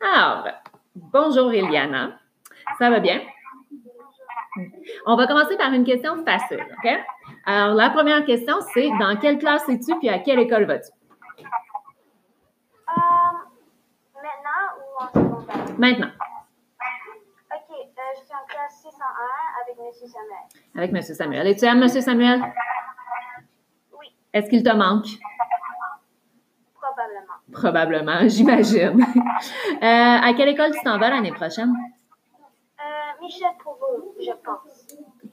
Alors, bonjour Eliana. Ça va bien? On va commencer par une question facile, OK? Alors, la première question, c'est dans quelle classe es-tu puis à quelle école vas-tu? Euh, maintenant ou en secondaire? Maintenant, Ok, euh, je suis en classe 601 avec M. Samuel. avec M. Samuel. Et tu aimes M. Samuel? Oui, Est-ce qu'il te manque? Probablement. Probablement, j'imagine. Euh, à quelle école tu t'en vas l'année prochaine? Euh, Michel Provost, je pense.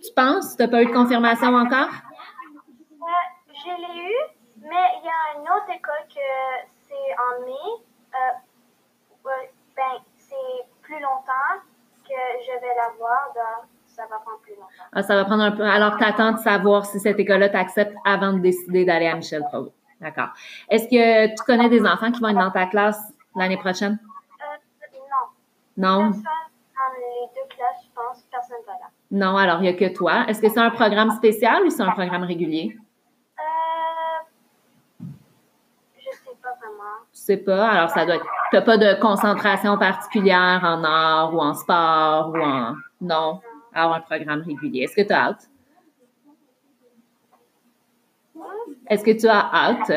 Tu penses? Tu n'as pas eu de confirmation encore? Euh, je l'ai eu, mais il y a une autre école que c'est en mai. Ben, c'est plus longtemps que je vais l'avoir, donc ça va prendre plus longtemps. Ah, ça va prendre un peu. Alors, tu attends de savoir si cette école-là t'accepte avant de décider d'aller à Michel Provo. D'accord. Est-ce que tu connais des enfants qui vont être dans ta classe l'année prochaine? Euh, non, Non? personne dans les deux classes, je pense, personne va là. Non, alors il n'y a que toi. Est-ce que c'est un programme spécial ou c'est un programme régulier? Euh, je sais pas vraiment. Tu sais pas? Alors, ça doit être. Tu n'as pas de concentration particulière en art ou en sport ou en. Non? Alors, un programme régulier. Est-ce que tu as hâte? Est-ce que tu as hâte?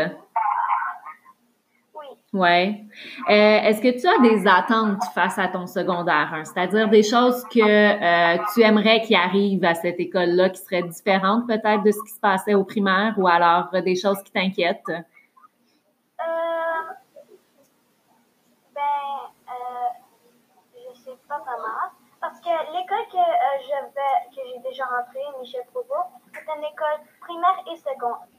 Oui. Oui. Est-ce que tu as des attentes face à ton secondaire 1? C'est-à-dire des choses que euh, tu aimerais qui arrivent à cette école-là qui seraient différentes peut-être de ce qui se passait au primaire ou alors euh, des choses qui t'inquiètent? Euh, ben, euh, je sais pas vraiment. Parce que l'école que euh, je vais, que j'ai déjà rentrée, Michel Provost, c'est une école primaire et secondaire.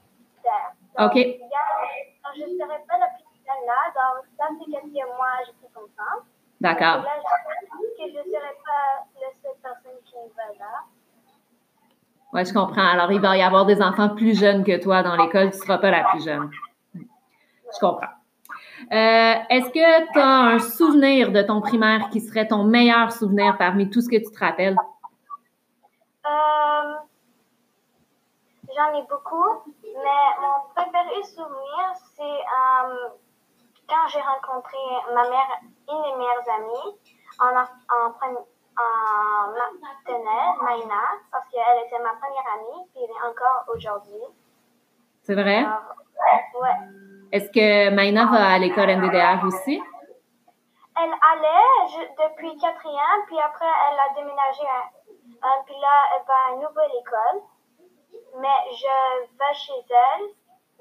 Donc, OK. il y a- donc, je ne serai pas la plus jeune là, donc ça c'est qu'est-ce que moi je suis contente. D'accord. Là, je que je ne serai pas la seule personne qui va là. Oui, je comprends. Alors, il va y avoir des enfants plus jeunes que toi dans l'école. Tu ne seras pas la plus jeune. Je comprends. Euh, Est-ce que tu as un souvenir de ton primaire qui serait ton meilleur souvenir parmi tout ce que tu te rappelles? Euh, J'en ai beaucoup, mais mon préféré souvenir, c'est euh, quand j'ai rencontré ma mère, une de mes meilleures amies, en, en, en maternelle, Maïna, parce qu'elle était ma première amie, puis elle est encore aujourd'hui. C'est vrai? Alors, ouais. Est-ce que Maïna va à l'école NDDR aussi? Elle allait je- depuis quatrième, puis après, elle a déménagé, à, puis là, elle va à une nouvelle école. Mais je vais chez elle,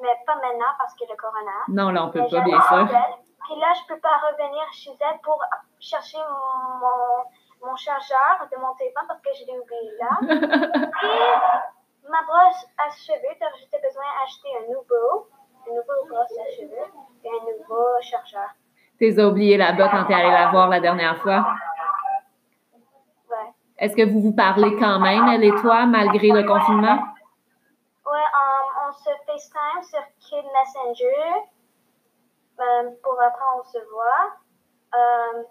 mais pas maintenant parce que le corona. Non, là, on peut Mais pas, bien sûr. Puis là, je peux pas revenir chez elle pour chercher mon, mon chargeur de mon téléphone parce que je l'ai oublié là. Puis ma brosse à cheveux, donc j'étais besoin d'acheter un nouveau, une nouvelle brosse à cheveux et un nouveau chargeur. Tu les as oubliés là-bas quand tu es allé la voir la dernière fois? Ouais. Est-ce que vous vous parlez quand même, elle et toi, malgré le confinement? Ouais, um, on se FaceTime sur Kid Messenger um, pour après on se voit. Um,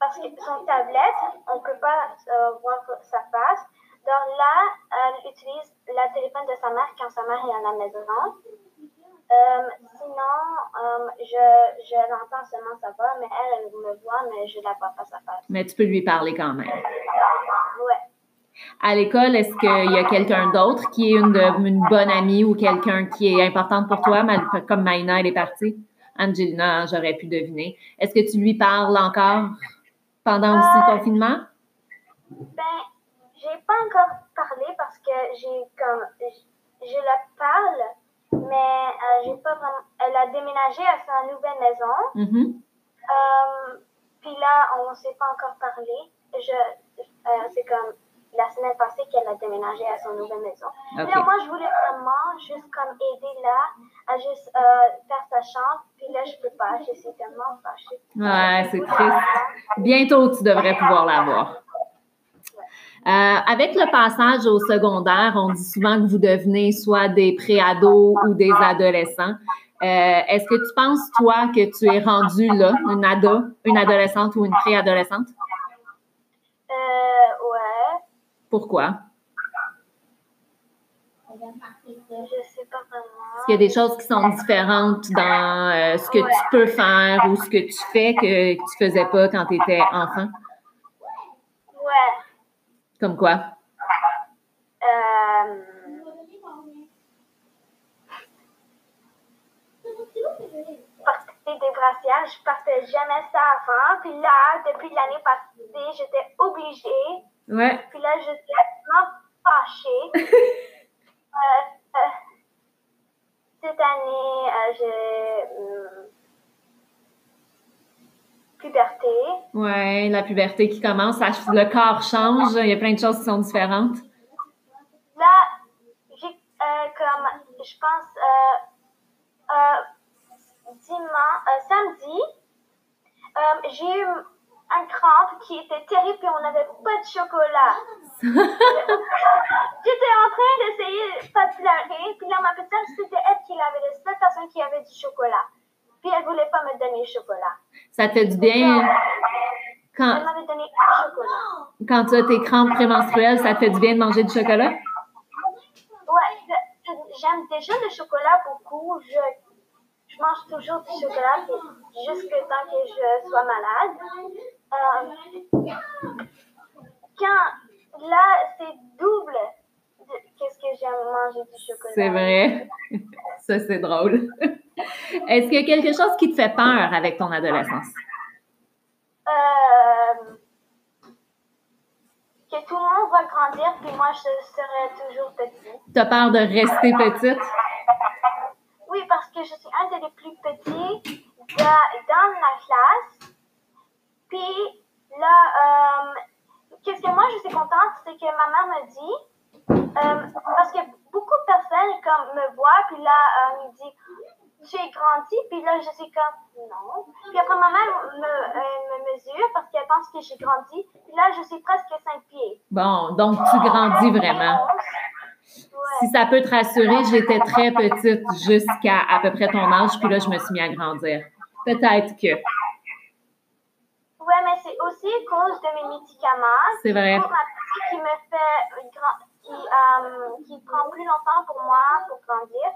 parce que son tablette, on ne peut pas euh, voir sa face. Donc là, elle utilise le téléphone de sa mère quand sa mère est à la maison. Sinon, je, je l'entends seulement sa voix, mais elle, elle me voit, mais je ne la vois pas sa face. Mais tu peux lui parler quand même. Ouais. À l'école, est-ce qu'il y a quelqu'un d'autre qui est une, de- une bonne amie ou quelqu'un qui est importante pour toi, comme Maïna, elle est partie? Angelina, j'aurais pu deviner. Est-ce que tu lui parles encore pendant aussi le Euh, confinement? Ben, j'ai pas encore parlé parce que j'ai comme je, la parle, mais euh, j'ai pas vraiment. Elle a déménagé à sa nouvelle maison. Mhm. Euh, puis là, on s'est pas encore parlé. Je, euh, c'est comme la semaine passée qu'elle a déménagé à son nouvelle maison. Puis là, OK. moi, je voulais vraiment juste comme aider là à juste euh, faire sa chambre. Puis là, je peux pas. Je suis tellement fâchée. Ouais, c'est triste. Bientôt, tu devrais pouvoir l'avoir. Euh, avec le passage au secondaire, on dit souvent que vous devenez soit des préados ou des adolescents. Euh, Est-ce que tu penses, toi, que tu es rendu là, une ado, une adolescente ou une préadolescente? Euh, ouais. Pourquoi? Je sais pas vraiment. Est-ce qu'il y a des choses qui sont différentes dans euh, ce que tu peux faire ou ce que tu fais que tu faisais pas quand tu étais enfant? Ouais. Comme quoi? Euh, des brassières, je partais jamais ça avant. Puis là, depuis l'année passée, j'étais obligée. Ouais. Puis là, j'étais vraiment fâchée. Euh, euh, cette année, euh, j'ai puberté. Ouais, la puberté qui commence, ça- le corps change, il y a plein de choses qui sont différentes. Là, j'ai comme, je pense, dimanche, samedi, j'ai eu un crampe qui était terrible et on n'avait pas de chocolat. J'étais en train d'essayer de pas pleurer, puis là, ma petite c'était elle qui avait la seule personne qui avait du chocolat. Puis elle voulait pas me donner le chocolat. Ça te fait du bien Elle quand, m'avait donné un chocolat. quand tu as tes crampes prémenstruelles, ça te fait du bien de manger du chocolat? Ouais, j'aime déjà le chocolat beaucoup. Je, je mange toujours du chocolat jusqu'à temps que je sois malade. Euh, quand là, c'est double de qu'est-ce que j'aime manger du chocolat. C'est vrai. Ça, c'est drôle. Est-ce qu'il y a quelque chose qui te fait peur avec ton adolescence? Euh, que tout le monde va grandir puis moi je serai toujours petite. Tu as peur de rester petite? Oui, parce que je suis un des plus petits de- dans la classe. Puis là, euh, qu'est-ce que moi je suis contente, c'est que ma mère me dit, euh, parce que beaucoup de personnes comme me voient, puis là, euh, me dit, tu es grandi, puis là, je suis comme, non. Puis après, ma mère me, euh, me mesure parce qu'elle pense que j'ai grandi, puis là, je suis presque 5 pieds. Bon, donc tu grandis vraiment. Ouais. Si ça peut te rassurer, j'étais très petite jusqu'à à peu près ton âge, puis là, je me suis mis à grandir. Peut-être que, aussi à cause de mes médicaments. c'est vrai. Pour ma petite qui me fait qui, euh, qui prend plus longtemps pour moi pour grandir.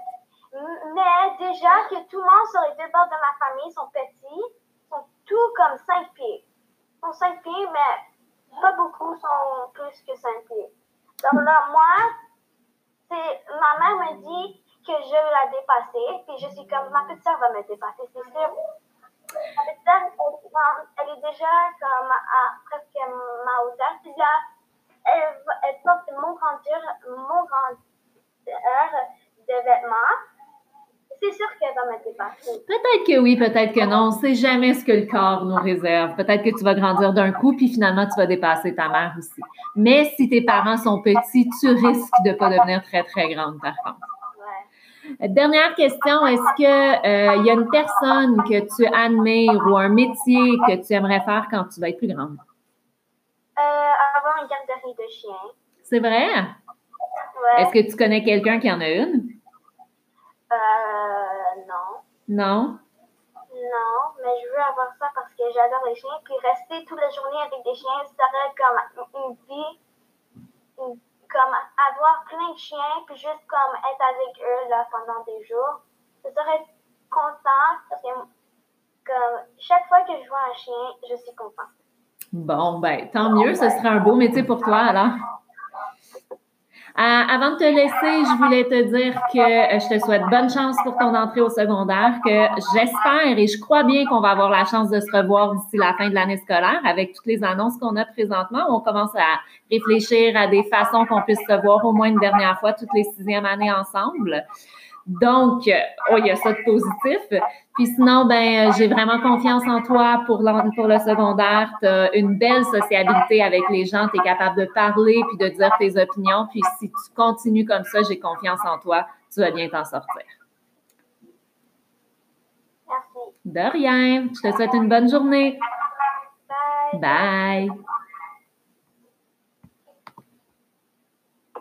Mais déjà que tout le monde sur les deux bords de ma famille sont petits, sont tous comme 5 pieds. Ils sont 5 pieds, mais pas beaucoup sont plus que 5 pieds. Donc là, moi, c'est ma mère me dit que je vais la dépasser, puis je suis comme ma petite soeur va me dépasser, c'est sûr. Elle, est déjà comme à presque ma hauteur. Puis elle, porte mon grandeur, mon de vêtements. C'est sûr qu'elle va me dépasser. Peut-être que oui, peut-être que non. On sait jamais ce que le corps nous réserve. Peut-être que tu vas grandir d'un coup, puis finalement, tu vas dépasser ta mère aussi. Mais si tes parents sont petits, tu risques de pas devenir très, très grande, par contre. Dernière question, est-ce qu'il y a une personne que tu admires ou un métier que tu aimerais faire quand tu vas être plus grande? Euh, avoir une garderie de chiens. C'est vrai? Ouais. Est-ce que tu connais quelqu'un qui en a une? Euh, non. Non? Non, mais je veux avoir ça parce que j'adore les chiens. Puis rester toute la journée avec des chiens serait comme une vie, une- comme avoir plein de chiens, puis juste comme être avec eux là pendant des jours. Je serais contente parce que comme chaque fois que je vois un chien, je suis contente. Bon, ben, tant mieux, ce serait un beau métier pour toi, alors. Euh, avant de te laisser, je voulais te dire que euh, je te souhaite bonne chance pour ton entrée au secondaire, que j'espère et je crois bien qu'on va avoir la chance de se revoir d'ici la fin de l'année scolaire avec toutes les annonces qu'on a présentement. On commence à réfléchir à des façons qu'on puisse se voir au moins une dernière fois toutes les sixièmes années ensemble. Donc, euh, oh, il y a ça de positif. Puis sinon, ben, euh, j'ai vraiment confiance en toi pour, le secondaire. Tu as une belle sociabilité avec les gens. Tu es capable de parler puis de dire tes opinions. Puis si tu continues comme ça, j'ai confiance en toi. Tu vas bien t'en sortir. Merci. De rien. Je te souhaite une bonne journée. Bye. Bye.